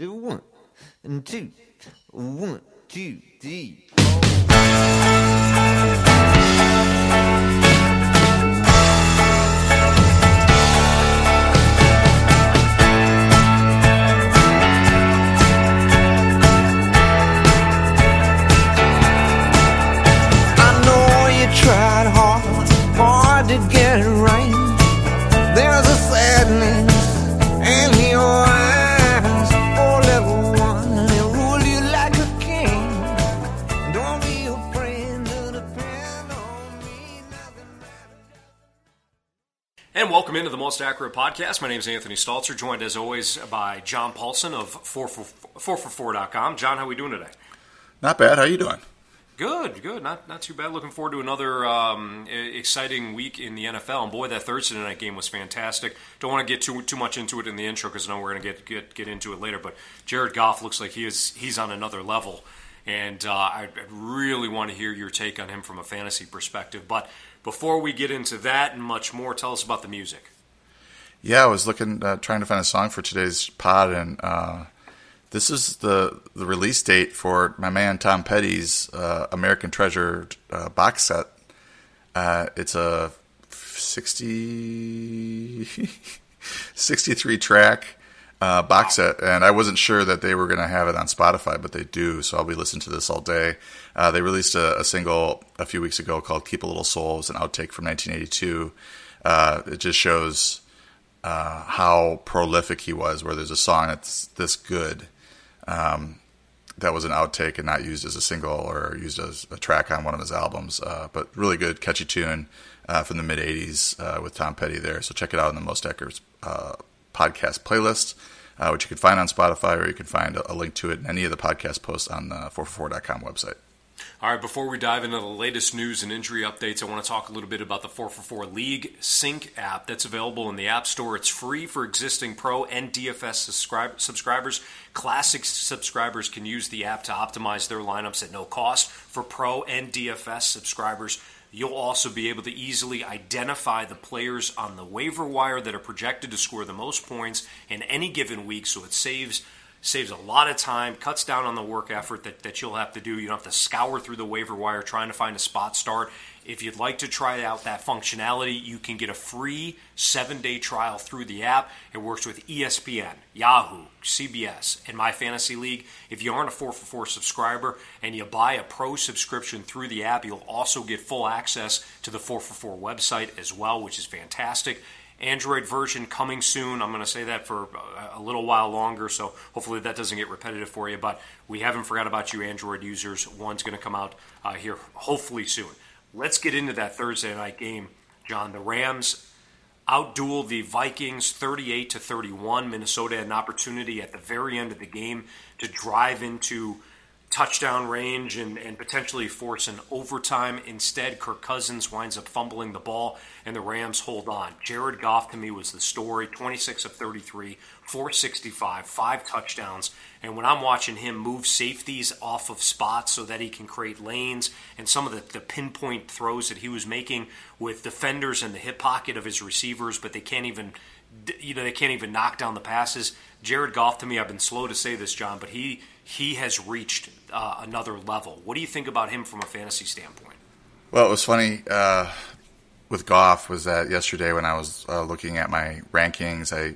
Do one and two, one, two, three, four. Into the Most Accurate Podcast. My name is Anthony Stalter, joined as always by John Paulson of 4for4.com. John, how are we doing today? Not bad. How are you doing? Good, good. Not not too bad. Looking forward to another um, exciting week in the NFL. And boy, that Thursday night game was fantastic. Don't want to get too too much into it in the intro because I know we're going to get, get get into it later. But Jared Goff looks like he is he's on another level, and uh, I, really want to hear your take on him from a fantasy perspective. But before we get into that and much more, tell us about the music. Yeah, I was looking, uh, trying to find a song for today's pod, and uh, this is the the release date for my man Tom Petty's uh, American Treasure uh, box set. Uh, it's a 60, 63 track uh, box set, and I wasn't sure that they were going to have it on Spotify, but they do. So I'll be listening to this all day. Uh, they released a, a single a few weeks ago called "Keep a Little Soul." It an outtake from 1982. Uh, it just shows uh, how prolific he was. Where there's a song that's this good, um, that was an outtake and not used as a single or used as a track on one of his albums. Uh, but really good, catchy tune uh, from the mid '80s uh, with Tom Petty there. So check it out in the Most uh, podcast playlist, uh, which you can find on Spotify, or you can find a, a link to it in any of the podcast posts on the 4for4.com website. All right, before we dive into the latest news and injury updates, I want to talk a little bit about the 4for4 League Sync app that's available in the App Store. It's free for existing Pro and DFS subscribe- subscribers. Classic subscribers can use the app to optimize their lineups at no cost. For Pro and DFS subscribers, You'll also be able to easily identify the players on the waiver wire that are projected to score the most points in any given week, so it saves saves a lot of time, cuts down on the work effort that, that you'll have to do. You don't have to scour through the waiver wire trying to find a spot start. If you'd like to try out that functionality, you can get a free seven day trial through the app. It works with ESPN, Yahoo, CBS, and My Fantasy League. If you aren't a 4 for 4 subscriber and you buy a pro subscription through the app, you'll also get full access to the 4 for 4 website as well, which is fantastic. Android version coming soon. I'm going to say that for a little while longer, so hopefully that doesn't get repetitive for you. But we haven't forgot about you, Android users. One's going to come out uh, here hopefully soon. Let's get into that Thursday night game, John. The Rams outdueled the Vikings 38 to 31. Minnesota had an opportunity at the very end of the game to drive into touchdown range and, and potentially force an overtime. Instead, Kirk Cousins winds up fumbling the ball, and the Rams hold on. Jared Goff to me was the story 26 of 33, 465, five touchdowns. And when I'm watching him move safeties off of spots so that he can create lanes and some of the, the pinpoint throws that he was making with defenders in the hip pocket of his receivers, but they can't even you know they can't even knock down the passes. Jared Goff to me, I've been slow to say this, John, but he he has reached uh, another level. What do you think about him from a fantasy standpoint? Well, it was funny uh, with Goff was that yesterday when I was uh, looking at my rankings, I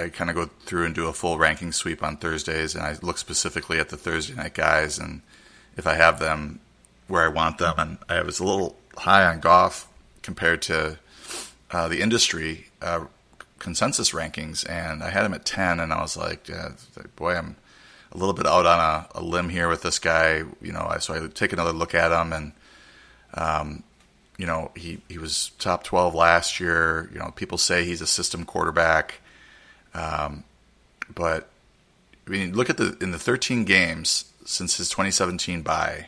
I kind of go through and do a full ranking sweep on Thursdays, and I look specifically at the Thursday night guys, and if I have them where I want them, and I was a little high on Goff compared to uh, the industry uh, consensus rankings, and I had him at ten, and I was like, yeah, boy, I'm a little bit out on a, a limb here with this guy, you know. So I take another look at him, and um, you know, he he was top twelve last year. You know, people say he's a system quarterback, um, but I mean, look at the in the 13 games since his 2017 bye,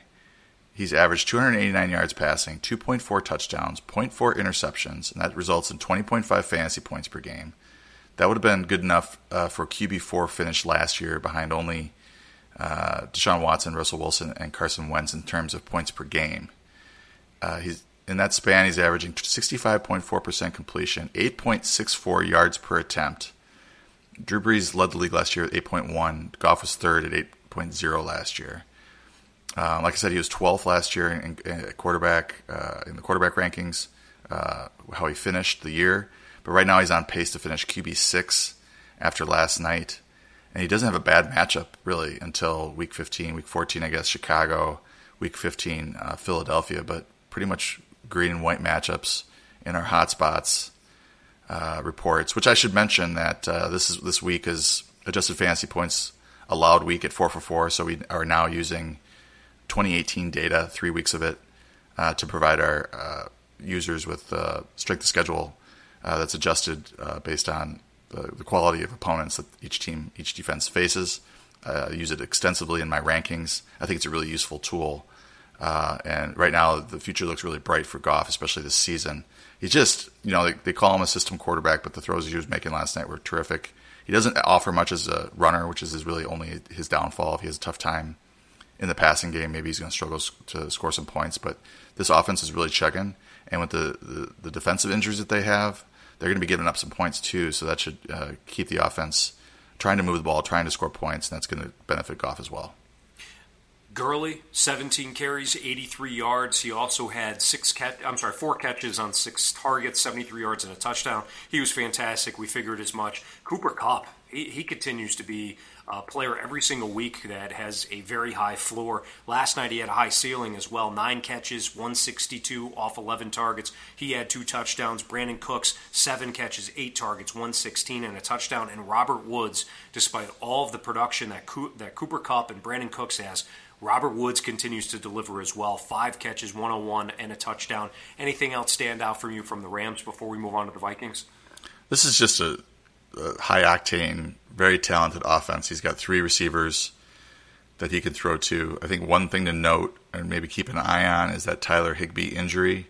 he's averaged 289 yards passing, 2.4 touchdowns, 0.4 interceptions, and that results in 20.5 fantasy points per game. That would have been good enough uh, for QB4 finish last year behind only uh, Deshaun Watson, Russell Wilson, and Carson Wentz in terms of points per game. Uh, he's in that span, he's averaging 65.4% completion, 8.64 yards per attempt, Drew Brees led the league last year at 8.1. Goff was third at 8.0 last year. Uh, like I said, he was 12th last year in, in quarterback uh, in the quarterback rankings. Uh, how he finished the year, but right now he's on pace to finish QB six after last night, and he doesn't have a bad matchup really until week 15, week 14, I guess Chicago, week 15 uh, Philadelphia, but pretty much green and white matchups in our hotspots uh, reports. Which I should mention that uh, this is this week is adjusted fantasy points allowed week at four for four, so we are now using 2018 data, three weeks of it, uh, to provide our uh, users with uh, strength of schedule uh, that's adjusted uh, based on the, the, quality of opponents that each team, each defense faces. Uh, I use it extensively in my rankings. I think it's a really useful tool. and right now, the future looks really bright for Goff, especially this season. He's just, you know, they, they call him a system quarterback, but the throws he was making last night were terrific. He doesn't offer much as a runner, which is really only his downfall. If he has a tough time in the passing game, maybe he's going to struggle to score some points. But this offense is really chugging, and with the, the, the defensive injuries that they have, they're going to be giving up some points too. So that should uh, keep the offense trying to move the ball, trying to score points, and that's going to benefit Goff as well. Gurley, 17 carries, 83 yards. He also had six catch. I'm sorry, four catches on six targets, 73 yards and a touchdown. He was fantastic. We figured as much. Cooper Kupp, he, he continues to be uh, player every single week that has a very high floor. Last night he had a high ceiling as well. Nine catches, 162 off 11 targets. He had two touchdowns. Brandin Cooks, seven catches, eight targets, 116 and a touchdown. And Robert Woods, despite all of the production that, Co- that Cooper Kupp and Brandin Cooks has, Robert Woods continues to deliver as well. Five catches, 101, and a touchdown. Anything else stand out from you from the Rams before we move on to the Vikings? This is just a, a high octane very talented offense. He's got three receivers that he can throw to. I think one thing to note and maybe keep an eye on is that Tyler Higbee injury.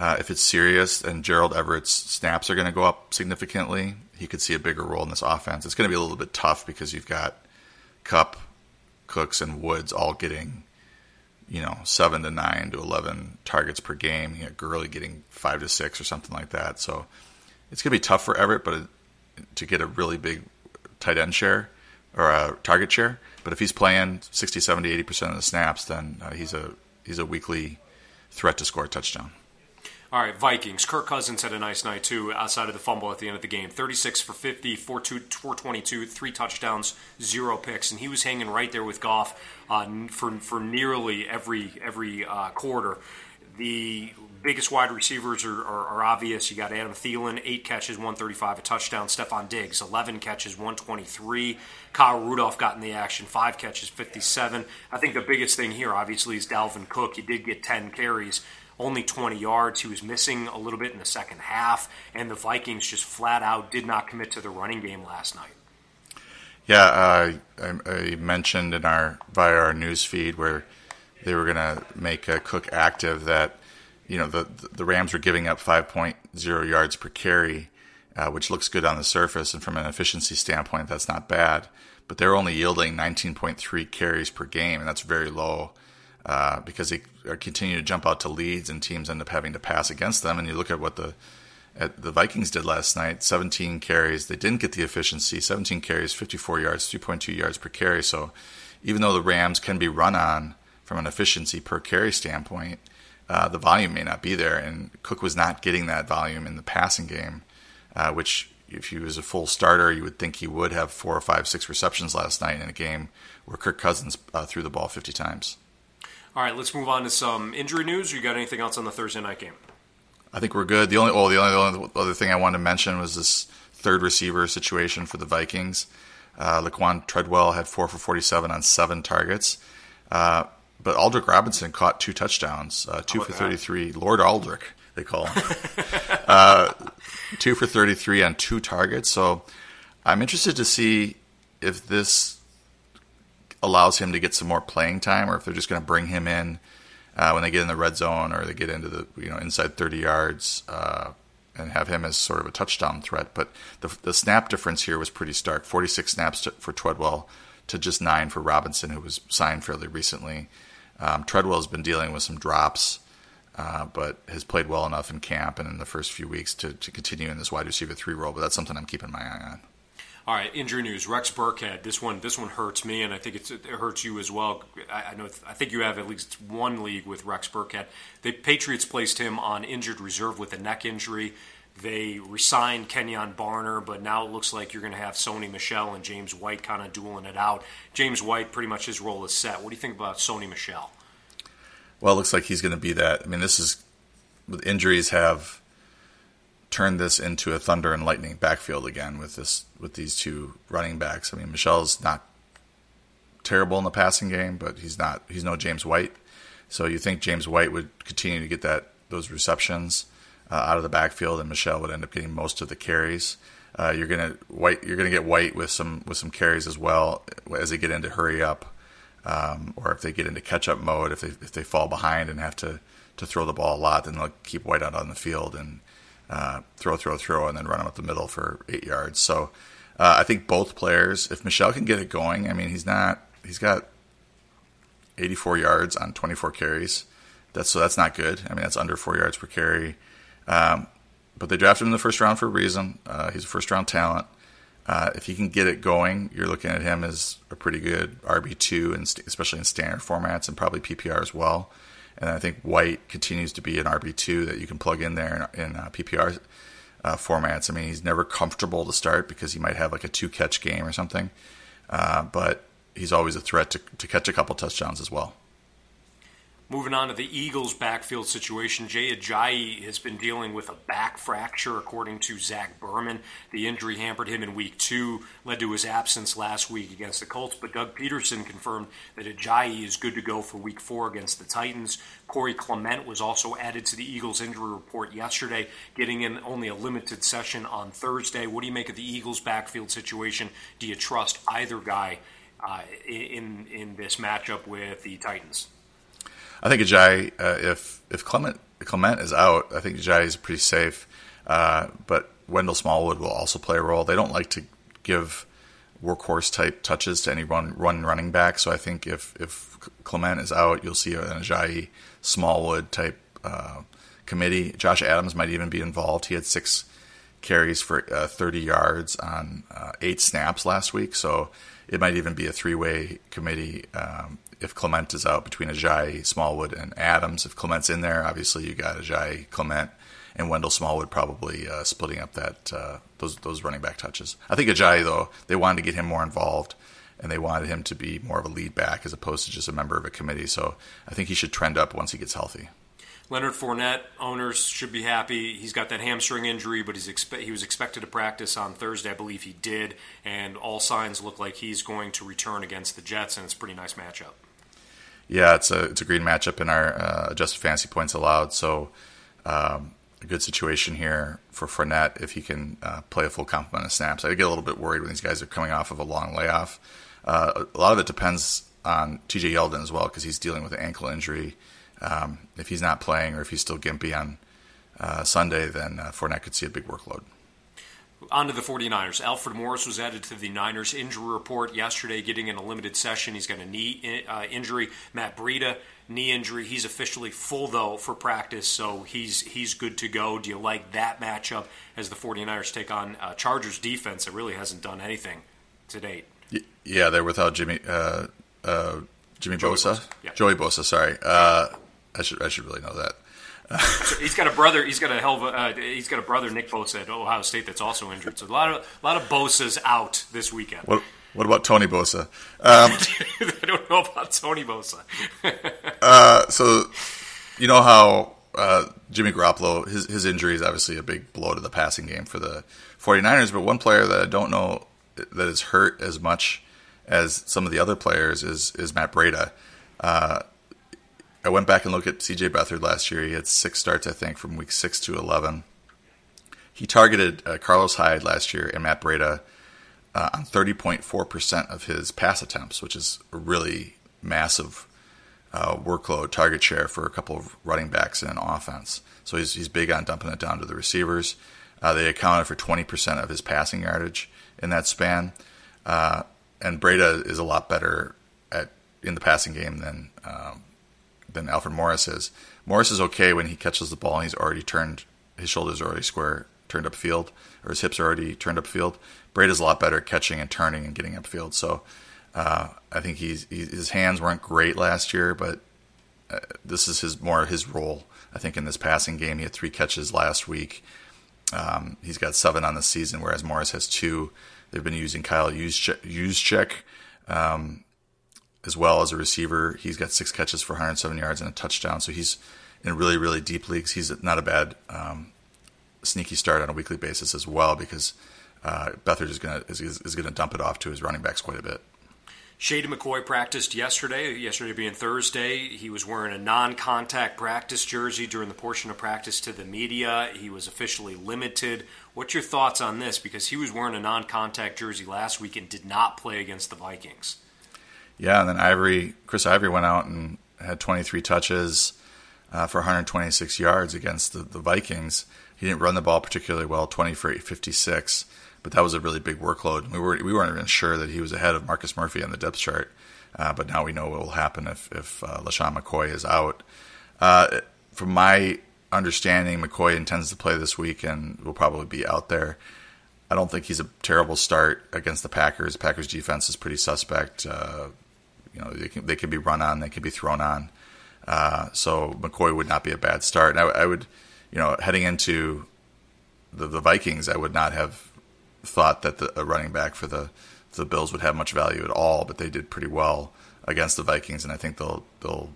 Uh, if it's serious and Gerald Everett's snaps are going to go up significantly, he could see a bigger role in this offense. It's going to be a little bit tough because you've got Kupp, Cooks, and Woods all getting, you know, seven to nine to eleven targets per game. You got Gurley getting five to six or something like that. So it's going to be tough for Everett, but to get a really big tight end share or a target share. But if he's playing 60, 70, 80% of the snaps, then uh, he's a he's a weekly threat to score a touchdown. All right, Vikings. Kirk Cousins had a nice night too, outside of the fumble at the end of the game. 36 for 50, 422, three touchdowns, zero picks, and he was hanging right there with Goff uh, for for nearly every every uh, quarter. The biggest wide receivers are, are, are, obvious. You got Adam Thielen, eight catches, 135, a touchdown. Stefon Diggs, 11 catches, 123. Kyle Rudolph got in the action, five catches, 57. I think the biggest thing here, obviously, is Dalvin Cook. He did get 10 carries, only 20 yards. He was missing a little bit in the second half, and the Vikings just flat out did not commit to the running game last night. Yeah, uh, I, I, mentioned in our via our news feed where they were going to make Cook active that you know the the Rams were giving up 5.0 yards per carry, uh, which looks good on the surface, and from an efficiency standpoint, that's not bad. But they're only yielding 19.3 carries per game, and that's very low uh, because they continue to jump out to leads, and teams end up having to pass against them. And you look at what the at the Vikings did last night 17 carries. They didn't get the efficiency 17 carries, 54 yards, 3.2 yards per carry. So even though the Rams can be run on from an efficiency per carry standpoint, uh, the volume may not be there. And Cook was not getting that volume in the passing game, uh, which if he was a full starter, you would think he would have four or five, six receptions last night in a game where Kirk Cousins uh, threw the ball 50 times. All right, let's move on to some injury news. You got anything else on the Thursday night game? I think we're good. The only, oh, the only, the only other thing I wanted to mention was this third receiver situation for the Vikings. Uh, Laquan Treadwell had four for 47 on seven targets. Uh, but Aldrick Robinson caught two touchdowns, uh, two for 33. Lord Aldrick, they call him. uh, two for 33 on two targets. So I'm interested to see if this allows him to get some more playing time or if they're just going to bring him in uh, when they get in the red zone or they get into the you know inside 30 yards uh, and have him as sort of a touchdown threat. But the, the snap difference here was pretty stark 46 snaps to, for Treadwell to just nine for Robinson, who was signed fairly recently. Um, Treadwell's been dealing with some drops, uh, but has played well enough in camp and in the first few weeks to, to continue in this wide receiver three role. But that's something I'm keeping my eye on. All right, injury news. Rex Burkhead. This one, this one hurts me, and I think it hurts you as well. I, I, know. I think you have at least one league with Rex Burkhead. The Patriots placed him on injured reserve with a neck injury. They resigned Kenjon Barner, but now it looks like you're going to have Sony Michel and James White kind of dueling it out. James White, pretty much his role is set. What do you think about Sony Michel? Well, it looks like he's going to be that. I mean, this is with injuries have turned this into a thunder and lightning backfield again with this with these two running backs. I mean, Michel's not terrible in the passing game, but he's not he's no James White. So you think James White would continue to get that those receptions uh, out of the backfield, and Michel would end up getting most of the carries. Uh, you're gonna White you're gonna get White with some with some carries as well as they get into hurry up, um, or if they get into catch up mode. If they if they fall behind and have to to throw the ball a lot, then they'll keep White out on the field and uh, throw, throw, throw, and then run him up the middle for eight yards. So uh, I think both players, if Michel can get it going, I mean, he's not, he's got 84 yards on 24 carries. That's so that's not good. I mean, that's under four yards per carry. Um, but they drafted him in the first round for a reason. Uh, he's a first round talent. Uh, if he can get it going, you're looking at him as a pretty good RB two, and st- especially in standard formats and probably PPR as well. And I think White continues to be an RB2 that you can plug in there in, in uh, PPR uh, formats. I mean, he's never comfortable to start because he might have like a two catch game or something. Uh, but he's always a threat to, to catch a couple touchdowns as well. Moving on to the Eagles' backfield situation, Jay Ajayi has been dealing with a back fracture, according to Zach Berman. The injury hampered him in week two, led to his absence last week against the Colts. But Doug Pederson confirmed that Ajayi is good to go for week four against the Titans. Corey Clement was also added to the Eagles' injury report yesterday, getting in only a limited session on Thursday. What do you make of the Eagles' backfield situation? Do you trust either guy uh, in in this matchup with the Titans? I think Ajayi, uh, if if Clement Clement is out, I think Ajayi is pretty safe. Uh, but Wendell Smallwood will also play a role. They don't like to give workhorse type touches to any run run running back. So I think if if Clement is out, you'll see an Ajayi Smallwood type uh, committee. Josh Adams might even be involved. He had six carries for uh, 30 yards on uh, eight snaps last week. So it might even be a three way committee um, if Clement is out between Ajayi, Smallwood, and Adams. If Clement's in there, obviously you got Ajayi, Clement, and Wendell Smallwood probably uh, splitting up that uh, those those running back touches. I think Ajayi though they wanted to get him more involved, and they wanted him to be more of a lead back as opposed to just a member of a committee. So I think he should trend up once he gets healthy. Leonard Fournette owners should be happy. He's got that hamstring injury, but he's expe- he was expected to practice on Thursday. I believe he did, and all signs look like he's going to return against the Jets, and it's a pretty nice matchup yeah, it's a it's a green matchup in our uh, adjusted fantasy points allowed. So um, a good situation here for Fournette if he can uh, play a full complement of snaps. I get a little bit worried when these guys are coming off of a long layoff. Uh, a lot of it depends on TJ Yeldon as well because he's dealing with an ankle injury. Um, if he's not playing or if he's still gimpy on uh, Sunday, then uh, Fournette could see a big workload. On to the 49ers. Alfred Morris was added to the Niners injury report yesterday, getting in a limited session. He's got a knee uh, injury. Matt Breida, knee injury. He's officially full, though, for practice, so he's he's good to go. Do you like that matchup as the 49ers take on uh, Chargers defense that really hasn't done anything to date? Yeah, they're without Jimmy uh, uh Jimmy Joey Bosa. Bosa. Yeah. Joey Bosa, sorry. Uh, I should I should really know that so he's got a brother. He's got a hell of a. Uh, he's got a brother, Nick Bosa at Ohio State, that's also injured. So a lot of a lot of Bosa's out this weekend. What, what about Tony Bosa? Um, I don't know about Tony Bosa. uh, so you know how uh, Jimmy Garoppolo, his his injury is obviously a big blow to the passing game for the 49ers. But one player that I don't know that is hurt as much as some of the other players is is Matt Breida. Uh, I went back and looked at CJ Beathard last year. He had six starts, I think, from week six to 11. He targeted uh, Carlos Hyde last year and Matt Breida uh, on 30.4% of his pass attempts, which is a really massive uh, workload target share for a couple of running backs in an offense. So he's, he's big on dumping it down to the receivers. Uh, they accounted for 20% of his passing yardage in that span. Uh, and Breida is a lot better at in the passing game than um, than Alfred Morris is. Morris is okay when he catches the ball and he's already turned his shoulders are already square turned upfield, or his hips are already turned upfield. Breida's a lot better at catching and turning and getting upfield. So uh, I think he's, he, his hands weren't great last year, but uh, this is his more his role. I think in this passing game, he had three catches last week. Um, he's got seven on the season, whereas Morris has two. They've been using Kyle Juszczyk um, as well as a receiver. He's got six catches for 107 yards and a touchdown. So he's in really, really deep leagues. He's not a bad um, sneaky start on a weekly basis as well because uh, Beathard is going to is, is going to dump it off to his running backs quite a bit. Shady McCoy practiced yesterday, yesterday being Thursday. He was wearing a non contact practice jersey during the portion of practice to the media. He was officially limited. What's your thoughts on this? Because he was wearing a non contact jersey last week and did not play against the Vikings. Yeah, and then Ivory, Chris Ivory went out and had 23 touches uh, for 126 yards against the, the Vikings. He didn't run the ball particularly well, 20 for 56 but that was a really big workload. We were we weren't even sure that he was ahead of Marcus Murphy on the depth chart, uh, but now we know what will happen if if uh, LeSean McCoy is out. Uh, from my understanding, McCoy intends to play this week and will probably be out there. I don't think he's a terrible start against the Packers. Packers defense is pretty suspect. Uh, you know, they can they can be run on, they can be thrown on. Uh, so McCoy would not be a bad start. And I, I would, you know, heading into the, the Vikings, I would not have thought that the, a running back for the the Bills would have much value at all, but they did pretty well against the Vikings, and I think they'll they'll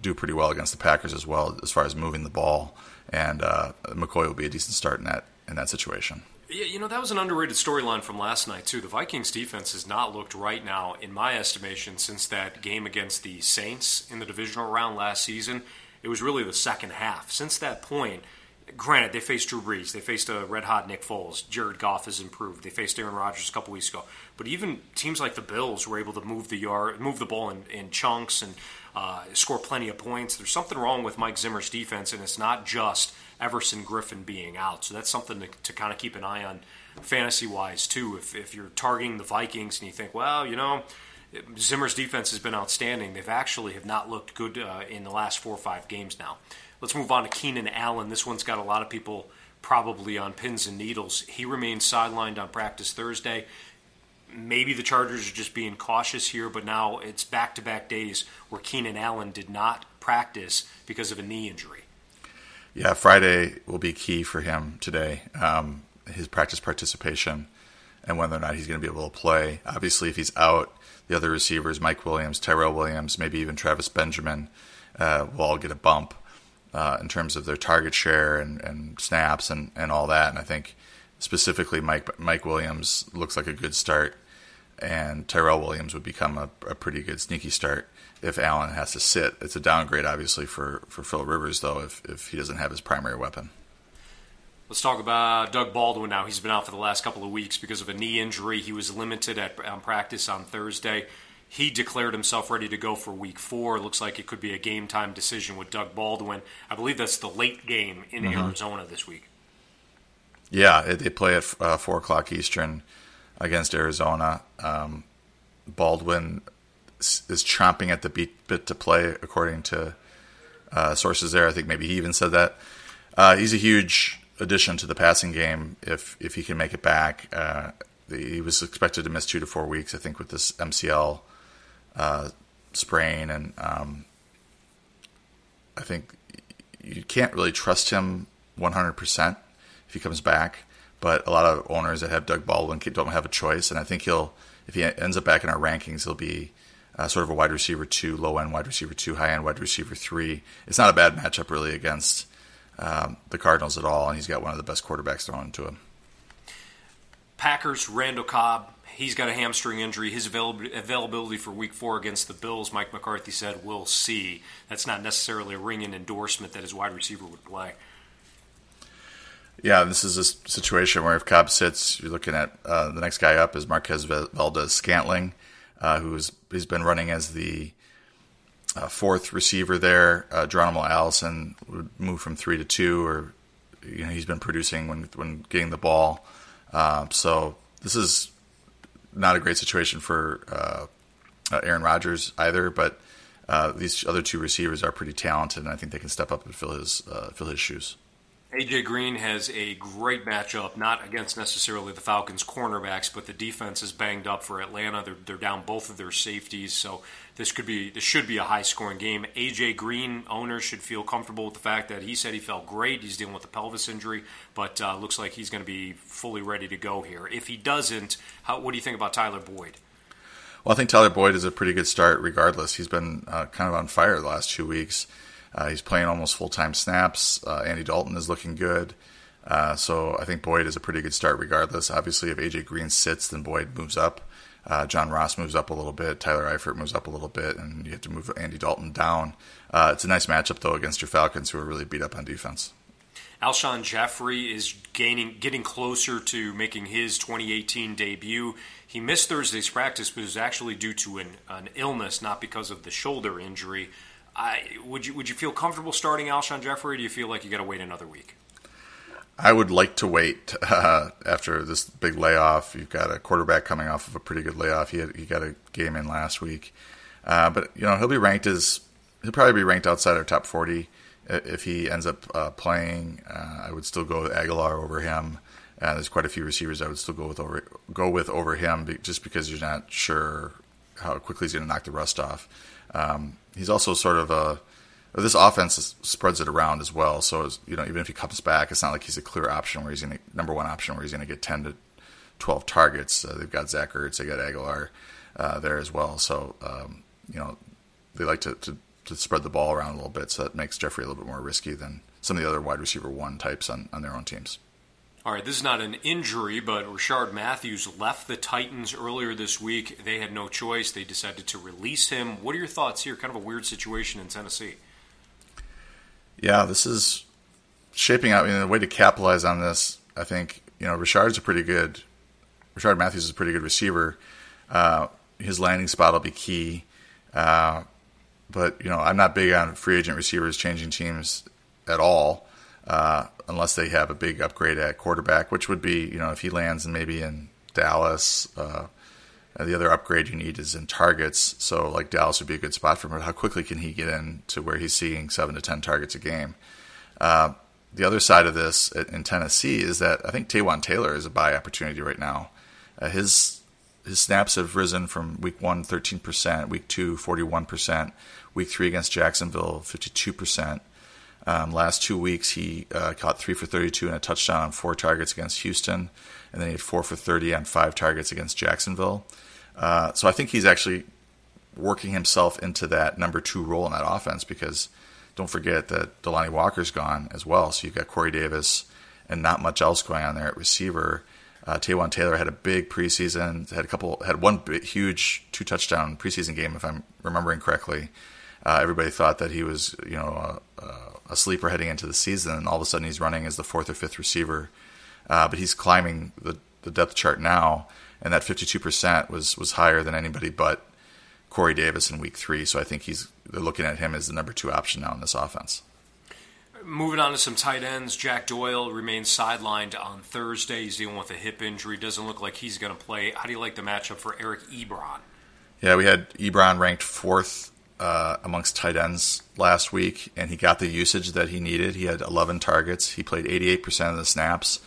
do pretty well against the Packers as well as far as moving the ball. And uh, McCoy will be a decent start in that in that situation. Yeah, you know that was an underrated storyline from last night too. The Vikings defense has not looked right now, in my estimation, since that game against the Saints in the divisional round last season. It was really the second half. Since that point, granted, they faced Drew Brees, they faced a red hot Nick Foles, Jared Goff has improved, they faced Aaron Rodgers a couple weeks ago. But even teams like the Bills were able to move the yard, move the ball in, in chunks and uh, score plenty of points. There's something wrong with Mike Zimmer's defense, and it's not just Everson Griffen being out. So that's something to, to kind of keep an eye on fantasy wise too. If if you're targeting the Vikings and you think, well, you know. Zimmer's defense has been outstanding. They've actually have not looked good uh, in the last four or five games now. Let's move on to Keenan Allen. This one's got a lot of people probably on pins and needles. He remains sidelined on practice Thursday. Maybe the Chargers are just being cautious here, but now it's back to back days where Keenan Allen did not practice because of a knee injury. Yeah, Friday will be key for him today. Um, his practice participation and whether or not he's going to be able to play. Obviously, if he's out, the other receivers, Mike Williams, Tyrell Williams, maybe even Travis Benjamin, uh, will all get a bump uh, in terms of their target share and, and snaps and, and all that. And I think specifically Mike Mike Williams looks like a good start, and Tyrell Williams would become a, a pretty good sneaky start if Allen has to sit. It's a downgrade, obviously, for, for Phil Rivers, though, if, if he doesn't have his primary weapon. Let's talk about Doug Baldwin now. He's been out for the last couple of weeks because of a knee injury. He was limited at um, practice on Thursday. He declared himself ready to go for week four. Looks like it could be a game time decision with Doug Baldwin. I believe that's the late game in mm-hmm. Arizona this week. Yeah, they play at uh, 4 o'clock Eastern against Arizona. Um, Baldwin is chomping at the bit to play, according to uh, sources there. I think maybe he even said that. Uh, he's a huge addition to the passing game if if he can make it back. Uh, he was expected to miss two to four weeks, I think, with this MCL uh, sprain, and um, I think you can't really trust him 100% if he comes back. But a lot of owners that have Doug Baldwin don't have a choice, and I think he'll, if he ends up back in our rankings, he'll be uh, sort of a wide receiver two, low end wide receiver two, high end wide receiver three. It's not a bad matchup really against um, the Cardinals at all, and he's got one of the best quarterbacks thrown to him. Packers, Randall Cobb, he's got a hamstring injury. His availability for week four against the Bills, Mike McCarthy said, we'll see. That's not necessarily a ringing endorsement that his wide receiver would play. Yeah, this is a situation where if Cobb sits, you're looking at uh, the next guy up is Marquez Valdes Scantling, uh, who's he's been running as the uh, fourth receiver there. Uh, Geronimo Allison would move from three to two, or you know he's been producing when when getting the ball. Uh, so this is not a great situation for uh, uh, Aaron Rodgers either, but uh, these other two receivers are pretty talented, and I think they can step up and fill his fill his shoes. AJ Green has a great matchup, not against necessarily the Falcons' cornerbacks, but the defense is banged up for Atlanta. They're, they're down both of their safeties, so this could be this should be a high-scoring game. AJ Green owners should feel comfortable with the fact that he said he felt great. He's dealing with a pelvis injury, but uh, looks like he's going to be fully ready to go here. If he doesn't, how, what do you think about Tyler Boyd? Well, I think Tyler Boyd is a pretty good start regardless. He's been uh, kind of on fire the last two weeks. Uh, he's playing almost full time snaps. Uh, Andy Dalton is looking good. Uh, so I think Boyd is a pretty good start regardless. Obviously, if AJ Green sits, then Boyd moves up. Uh, John Ross moves up a little bit. Tyler Eifert moves up a little bit, and you have to move Andy Dalton down. Uh, it's a nice matchup though against your Falcons, who are really beat up on defense. Alshon Jeffery is gaining, getting closer to making his 2018 debut. He missed Thursday's practice, but it was actually due to an, an illness, not because of the shoulder injury. I, would you would you feel comfortable starting Alshon Jeffery? do you feel like you got to wait another week? I would like to wait uh, after this big layoff. You've got a quarterback coming off of a pretty good layoff. He had, he got a game in last week, uh, but you know he'll be ranked as he'll probably be ranked outside our top forty if he ends up uh, playing. Uh, I would still go with Agholor over him. Uh, there's quite a few receivers I would still go with over go with over him, just because you're not sure how quickly he's going to knock the rust off. Um, he's also sort of a this offense spreads it around as well. So you know, even if he comes back, it's not like he's a clear option where he's going number one option where he's going to get ten to twelve targets. Uh, they've got Zach Ertz, they got Agholor uh, there as well. So um, you know, they like to, to, to spread the ball around a little bit. So that makes Jeffery a little bit more risky than some of the other wide receiver one types on, on their own teams. All right, this is not an injury, but Rishard Matthews left the Titans earlier this week. They had no choice. They decided to release him. What are your thoughts here? Kind of a weird situation in Tennessee. Yeah, this is shaping out. I mean, the way to capitalize on this, I think, you know, Rishard's a pretty good. Rishard Matthews is a pretty good receiver. Uh, his landing spot will be key. Uh, but you know, I'm not big on free agent receivers changing teams at all uh, unless they have a big upgrade at quarterback, which would be, you know, if he lands in maybe in Dallas, uh, the other upgrade you need is in targets. So, like Dallas would be a good spot for him. But how quickly can he get in to where he's seeing seven to ten targets a game? Uh, the other side of this in Tennessee is that I think Taywan Taylor is a buy opportunity right now. Uh, his his snaps have risen from week one, 13%, week two, 41%, week three against Jacksonville, 52%. Um, last two weeks, he uh, caught three for 32 and a touchdown on four targets against Houston, and then he had four for 30 on five targets against Jacksonville. Uh, so I think he's actually working himself into that number two role in that offense because don't forget that Delanie Walker's gone as well. So you've got Corey Davis and not much else going on there at receiver. Uh, Taywan Taylor had a big preseason, had a couple, had one big, huge two touchdown preseason game, if I'm remembering correctly. Uh, everybody thought that he was, you know, a, a, sleeper heading into the season, and all of a sudden he's running as the fourth or fifth receiver. Uh, but he's climbing the, the depth chart now, and that 52% was was higher than anybody but Corey Davis in Week Three. So I think he's they're looking at him as the number two option now in this offense. Moving on to some tight ends, Jack Doyle remains sidelined on Thursday. He's dealing with a hip injury. Doesn't look like he's going to play. How do you like the matchup for Eric Ebron? Yeah, we had Ebron ranked fourth uh, amongst tight ends last week, and he got the usage that he needed. He had 11 targets. He played 88% of the snaps,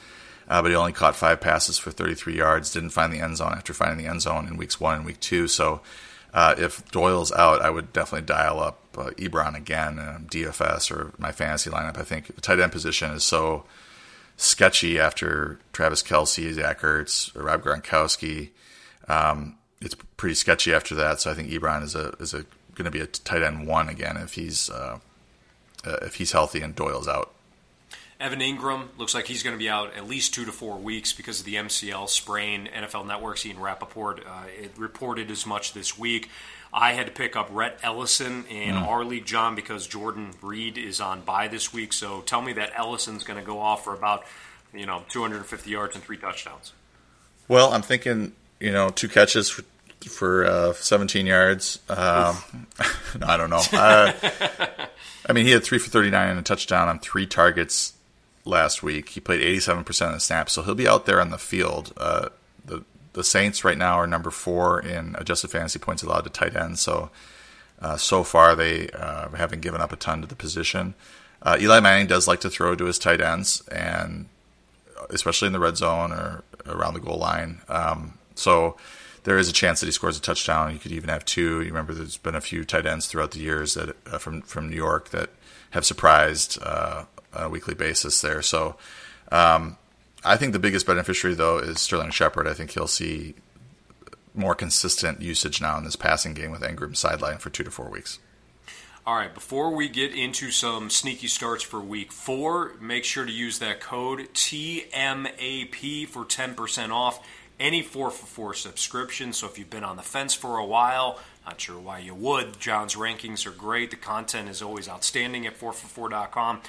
uh, but he only caught five passes for 33 yards. Didn't find the end zone after finding the end zone in weeks one and week two. So uh, if Doyle's out, I would definitely dial up uh, Ebron again, in DFS or my fantasy lineup. I think the tight end position is so sketchy after Travis Kelce, Zach Ertz, Rob Gronkowski. Um, it's pretty sketchy after that. So I think Ebron is a is a going to be a tight end one again if he's uh, uh, if he's healthy and Doyle's out. Evan Engram looks like he's going to be out at least two to four weeks because of the MCL sprain. NFL Network's Ian Rapoport uh, it reported as much this week. I had to pick up Rhett Ellison in mm. our league, John, because Jordan Reed is on bye this week. So tell me that Ellison's going to go off for about you know 250 yards and three touchdowns. Well, I'm thinking you know two catches for for uh, 17 yards. Um, I don't know. Uh, I mean, he had three for 39 and a touchdown on three targets last week. He played 87% of the snaps, so he'll be out there on the field. Uh, the the Saints right now are number four in adjusted fantasy points allowed to tight ends. So uh, so far they uh, haven't given up a ton to the position. Uh, Eli Manning does like to throw to his tight ends, and especially in the red zone or around the goal line. Um, so there is a chance that he scores a touchdown. You could even have two. You remember there's been a few tight ends throughout the years that uh, from from New York that have surprised uh, on a weekly basis there. So um, I think the biggest beneficiary though is Sterling Shepard. I think he'll see more consistent usage now in this passing game with Engram sideline for two to four weeks. All right, before we get into some sneaky starts for week four, make sure to use that code TMAP for 10% off any 4 for 4 subscription. So if you've been on the fence for a while, not sure why you would, John's rankings are great. The content is always outstanding at 4for4.com.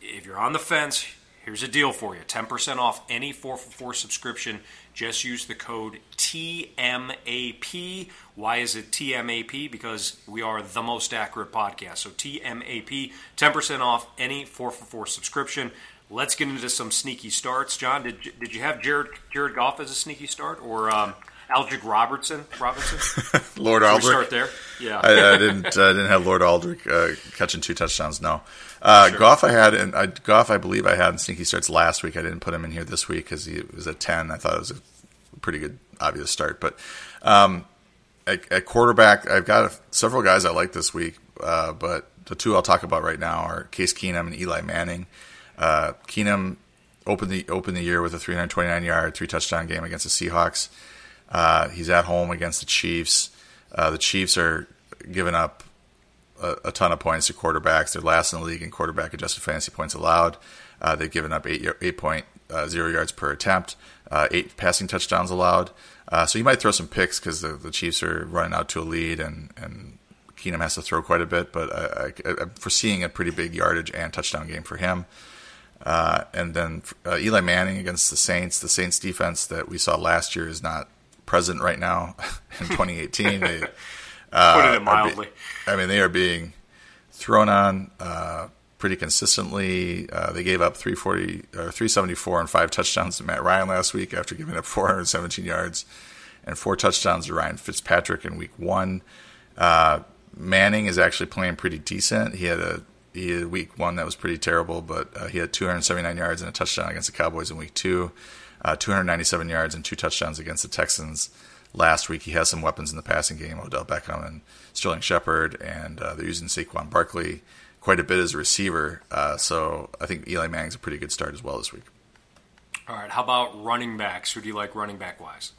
If you're on the fence, here's a deal for you 10% off any 4 for 4 subscription. Just use the code TMAP. Why is it TMAP? Because we are the most accurate podcast. So TMAP, 10% off any 4 for 4 subscription. Let's get into some sneaky starts. John, did, did you have Jared, Jared Goff as a sneaky start or um, Aldrick Robertson? Robinson? Lord Aldrick. start there? Yeah. I, I didn't. uh, didn't have Lord Aldrick uh, catching two touchdowns. No. Uh, Sure. Goff, I had, and I, Goff, I believe I had in sneaky starts last week. I didn't put him in here this week because he was at ten. I thought it was a pretty good, obvious start. But um, at, at quarterback, I've got a, several guys I like this week. Uh, but the two I'll talk about right now are Case Keenum and Eli Manning. Uh, Keenum opened the opened the year with a 329 yard, three touchdown game against the Seahawks. Uh, he's at home against the Chiefs. Uh, the Chiefs are giving up a, a ton of points to quarterbacks. They're last in the league in quarterback adjusted fantasy points allowed. Uh, they've given up eight eight point uh, yards per attempt, uh, eight passing touchdowns allowed. Uh, so you might throw some picks because the, the Chiefs are running out to a lead and and Keenum has to throw quite a bit. But I, I, I'm foreseeing a pretty big yardage and touchdown game for him. Uh, and then uh, Eli Manning against the Saints. The Saints defense that we saw last year is not present right now in 2018. they, uh, Put it be- mildly. I mean, they are being thrown on uh, pretty consistently. Uh, they gave up 340 or 374 and five touchdowns to Matt Ryan last week after giving up 417 yards and four touchdowns to Ryan Fitzpatrick in week one. Uh, Manning is actually playing pretty decent. He had a he week one that was pretty terrible, but uh, he had 279 yards and a touchdown against the Cowboys in week two, uh, 297 yards and two touchdowns against the Texans last week. He has some weapons in the passing game: Odell Beckham and Sterling Shepard, and uh, they're using Saquon Barkley quite a bit as a receiver. Uh, so I think Eli Manning's a pretty good start as well this week. All right, how about running backs? Who do you like running back wise?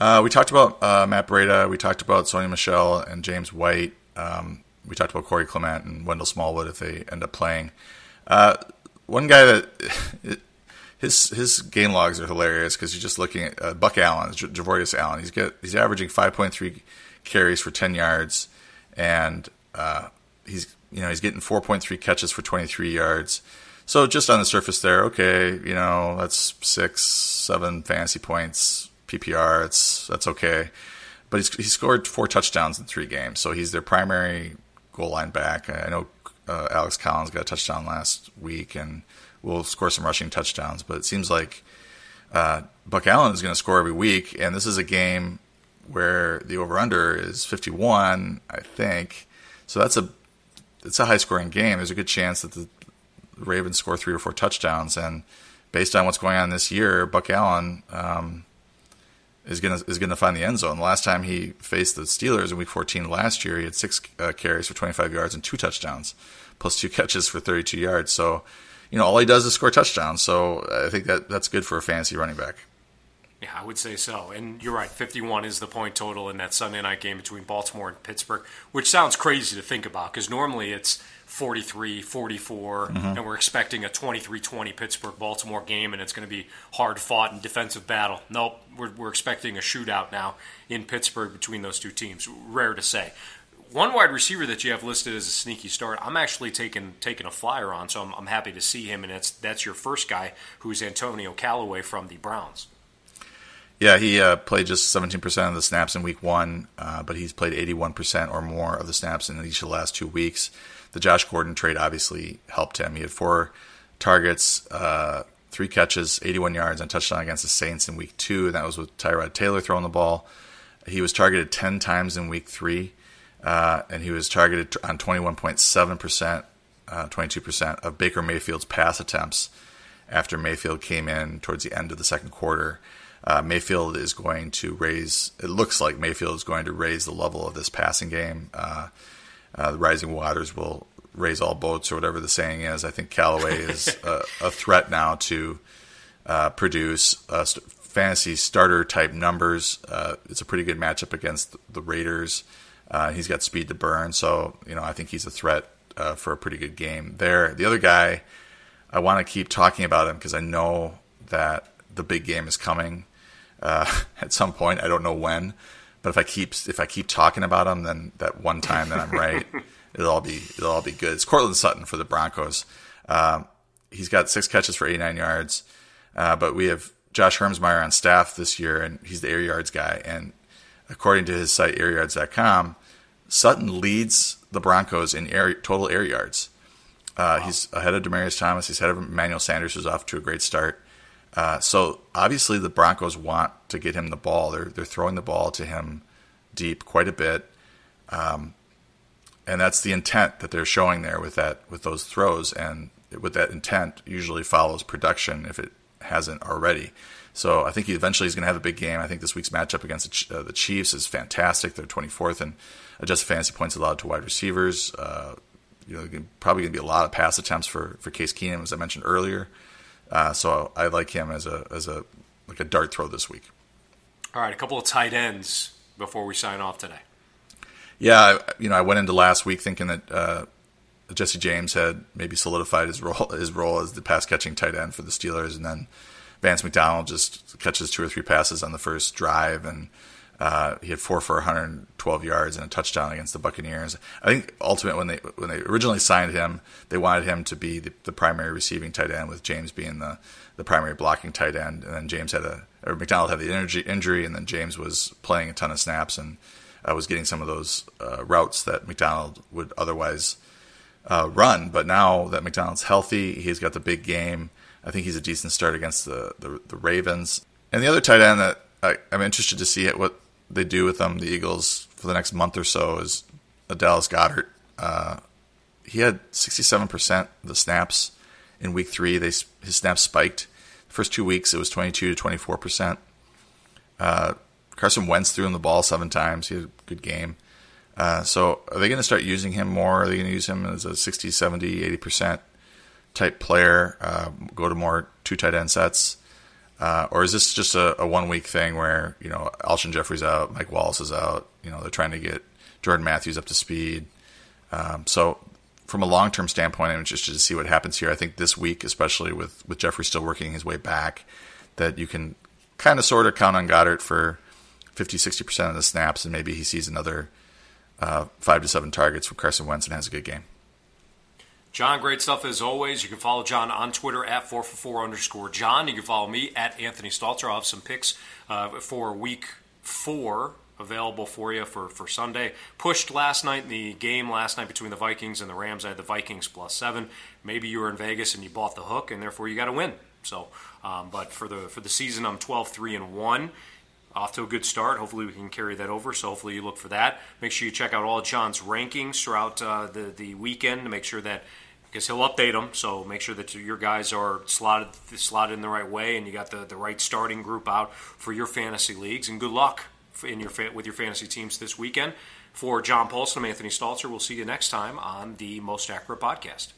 Uh, we talked about uh, Matt Breida. We talked about Sony Michel and James White. Um, we talked about Corey Clement and Wendell Smallwood if they end up playing. Uh, one guy that his his game logs are hilarious because you're just looking at uh, Buck Allen, J- Javorius Allen. He's get he's averaging 5.3 carries for 10 yards, and uh, he's you know he's getting 4.3 catches for 23 yards. So just on the surface there, okay, you know that's six, seven fantasy points PPR. It's that's okay, but he's he scored four touchdowns in three games, so he's their primary goal line back. I know uh, Alex Collins got a touchdown last week and will score some rushing touchdowns, but it seems like uh, Buck Allen is going to score every week, and this is a game where the over under is 51, I think. So that's a it's a high scoring game. There's a good chance that the Ravens score three or four touchdowns, and based on what's going on this year, Buck Allen um, is gonna is gonna find the end zone. The last time he faced the Steelers in Week 14 last year, he had six uh, carries for 25 yards and two touchdowns, plus two catches for 32 yards. So, you know, all he does is score touchdowns. So I think that that's good for a fantasy running back. Yeah, I would say so. And you're right, 51 is the point total in that Sunday night game between Baltimore and Pittsburgh, which sounds crazy to think about because normally it's 43, 44, and we're expecting a 23 20 Pittsburgh Baltimore game, and it's going to be hard fought and defensive battle. Nope, we're, we're expecting a shootout now in Pittsburgh between those two teams. Rare to say. One wide receiver that you have listed as a sneaky start, I'm actually taking taking a flyer on, so I'm, I'm happy to see him, and it's that's your first guy, who's Antonio Callaway from the Browns. Yeah, he uh, played just 17% of the snaps in week one, uh, but he's played 81% or more of the snaps in each of the last two weeks. The Josh Gordon trade obviously helped him. He had four targets, uh, three catches, 81 yards, and touchdown against the Saints in week two, and that was with Tyrod Taylor throwing the ball. He was targeted 10 times in week three, uh, and he was targeted on 21.7% uh, 22% of Baker Mayfield's pass attempts after Mayfield came in towards the end of the second quarter. Uh, Mayfield is going to raise, it looks like Mayfield is going to raise the level of this passing game. Uh, uh, the rising waters will raise all boats, or whatever the saying is. I think Callaway is a, a, threat now to uh, produce uh, st- fantasy starter type numbers. Uh, it's a pretty good matchup against the Raiders. he's got speed to burn, so you know I think he's a threat for a pretty good game there. The other guy, I want to keep talking about him because I know that the big game is coming uh, at some point. I don't know when, but if I keep if I keep talking about him, then that one time that I'm right, it'll all be it'll all be good. It's Courtland Sutton for the Broncos. Um, he's got six catches for 89 yards, uh, but we have Josh Hermsmeyer on staff this year, and he's the air yards guy. And according to his site airyards.com, Sutton leads the Broncos in air, total air yards. Uh, wow. He's ahead of Demaryius Thomas. He's ahead of Emmanuel Sanders, who's off to a great start. Uh, so obviously the Broncos want to get him the ball. They're they're throwing the ball to him deep quite a bit, um, and that's the intent that they're showing there with that with those throws. And with that intent, usually follows production if it hasn't already. So I think he eventually is going to have a big game. I think this week's matchup against the, uh, the Chiefs is fantastic. They're 24th in adjusted fantasy points allowed to wide receivers. Uh, you know, probably going to be a lot of pass attempts for for Case Keenum, as I mentioned earlier. Uh, so I like him as a as a like a dart throw this week. All right, a couple of tight ends before we sign off today. Yeah, you know, I went into last week thinking that uh, Jesse James had maybe solidified his role his role as the pass catching tight end for the Steelers, and then Vance McDonald just catches two or three passes on the first drive, and uh, he had four for 112 yards and a touchdown against the Buccaneers. I think ultimately when they when they originally signed him, they wanted him to be the, the, primary receiving tight end, with James being the, the primary blocking tight end. And then James had a or McDonald had the energy injury, and then James was playing a ton of snaps and uh, was getting some of those uh, routes that McDonald would otherwise uh, run. But now that McDonald's healthy, he's got the big game. I think he's a decent start against the the, the Ravens. And the other tight end that I, am interested to see what they do with them, the Eagles, for the next month or so is Dallas Goedert. Uh, he had 67% of the snaps in week three. They his snaps spiked. The first two weeks, it was 22 to 24%. Uh, Carson Wentz threw him the ball seven times. He had a good game. Uh, so are they going to start using him more? Are they going to use him as a 60, 70, 80% type player? Uh, go to more two tight end sets? Uh, or is this just a, a, one week thing where you know Alshon Jeffery's out, Mike Wallace is out? You know they're trying to get Jordan Matthews up to speed. Um, so from a long term standpoint, I'm interested to see what happens here. I think this week, especially with with Jeffery still working his way back, that you can kind of sort of count on Goedert for 50, 60 percent of the snaps, and maybe he sees another uh, five to seven targets from Carson Wentz and has a good game. John, great stuff as always. You can follow John on Twitter at 4for4 underscore John. You can follow me at Anthony Stalter. I'll have some picks uh, for week four available for you for, for Sunday. Pushed last night in the game last night between the Vikings and the Rams. I had the Vikings plus seven. Maybe you were in Vegas and you bought the hook, and therefore you got to win. So, um, but for the for the season, I'm 12 3 and one off to a good start. Hopefully, we can carry that over. So, hopefully, you look for that. Make sure you check out all John's rankings throughout uh, the the weekend to make sure that because he'll update them. So make sure that your guys are slotted slotted in the right way, and you got the, the right starting group out for your fantasy leagues. And good luck in your with your fantasy teams this weekend. For John Paulsen, I'm Anthony Stalter. We'll see you next time on the Most Accurate Podcast.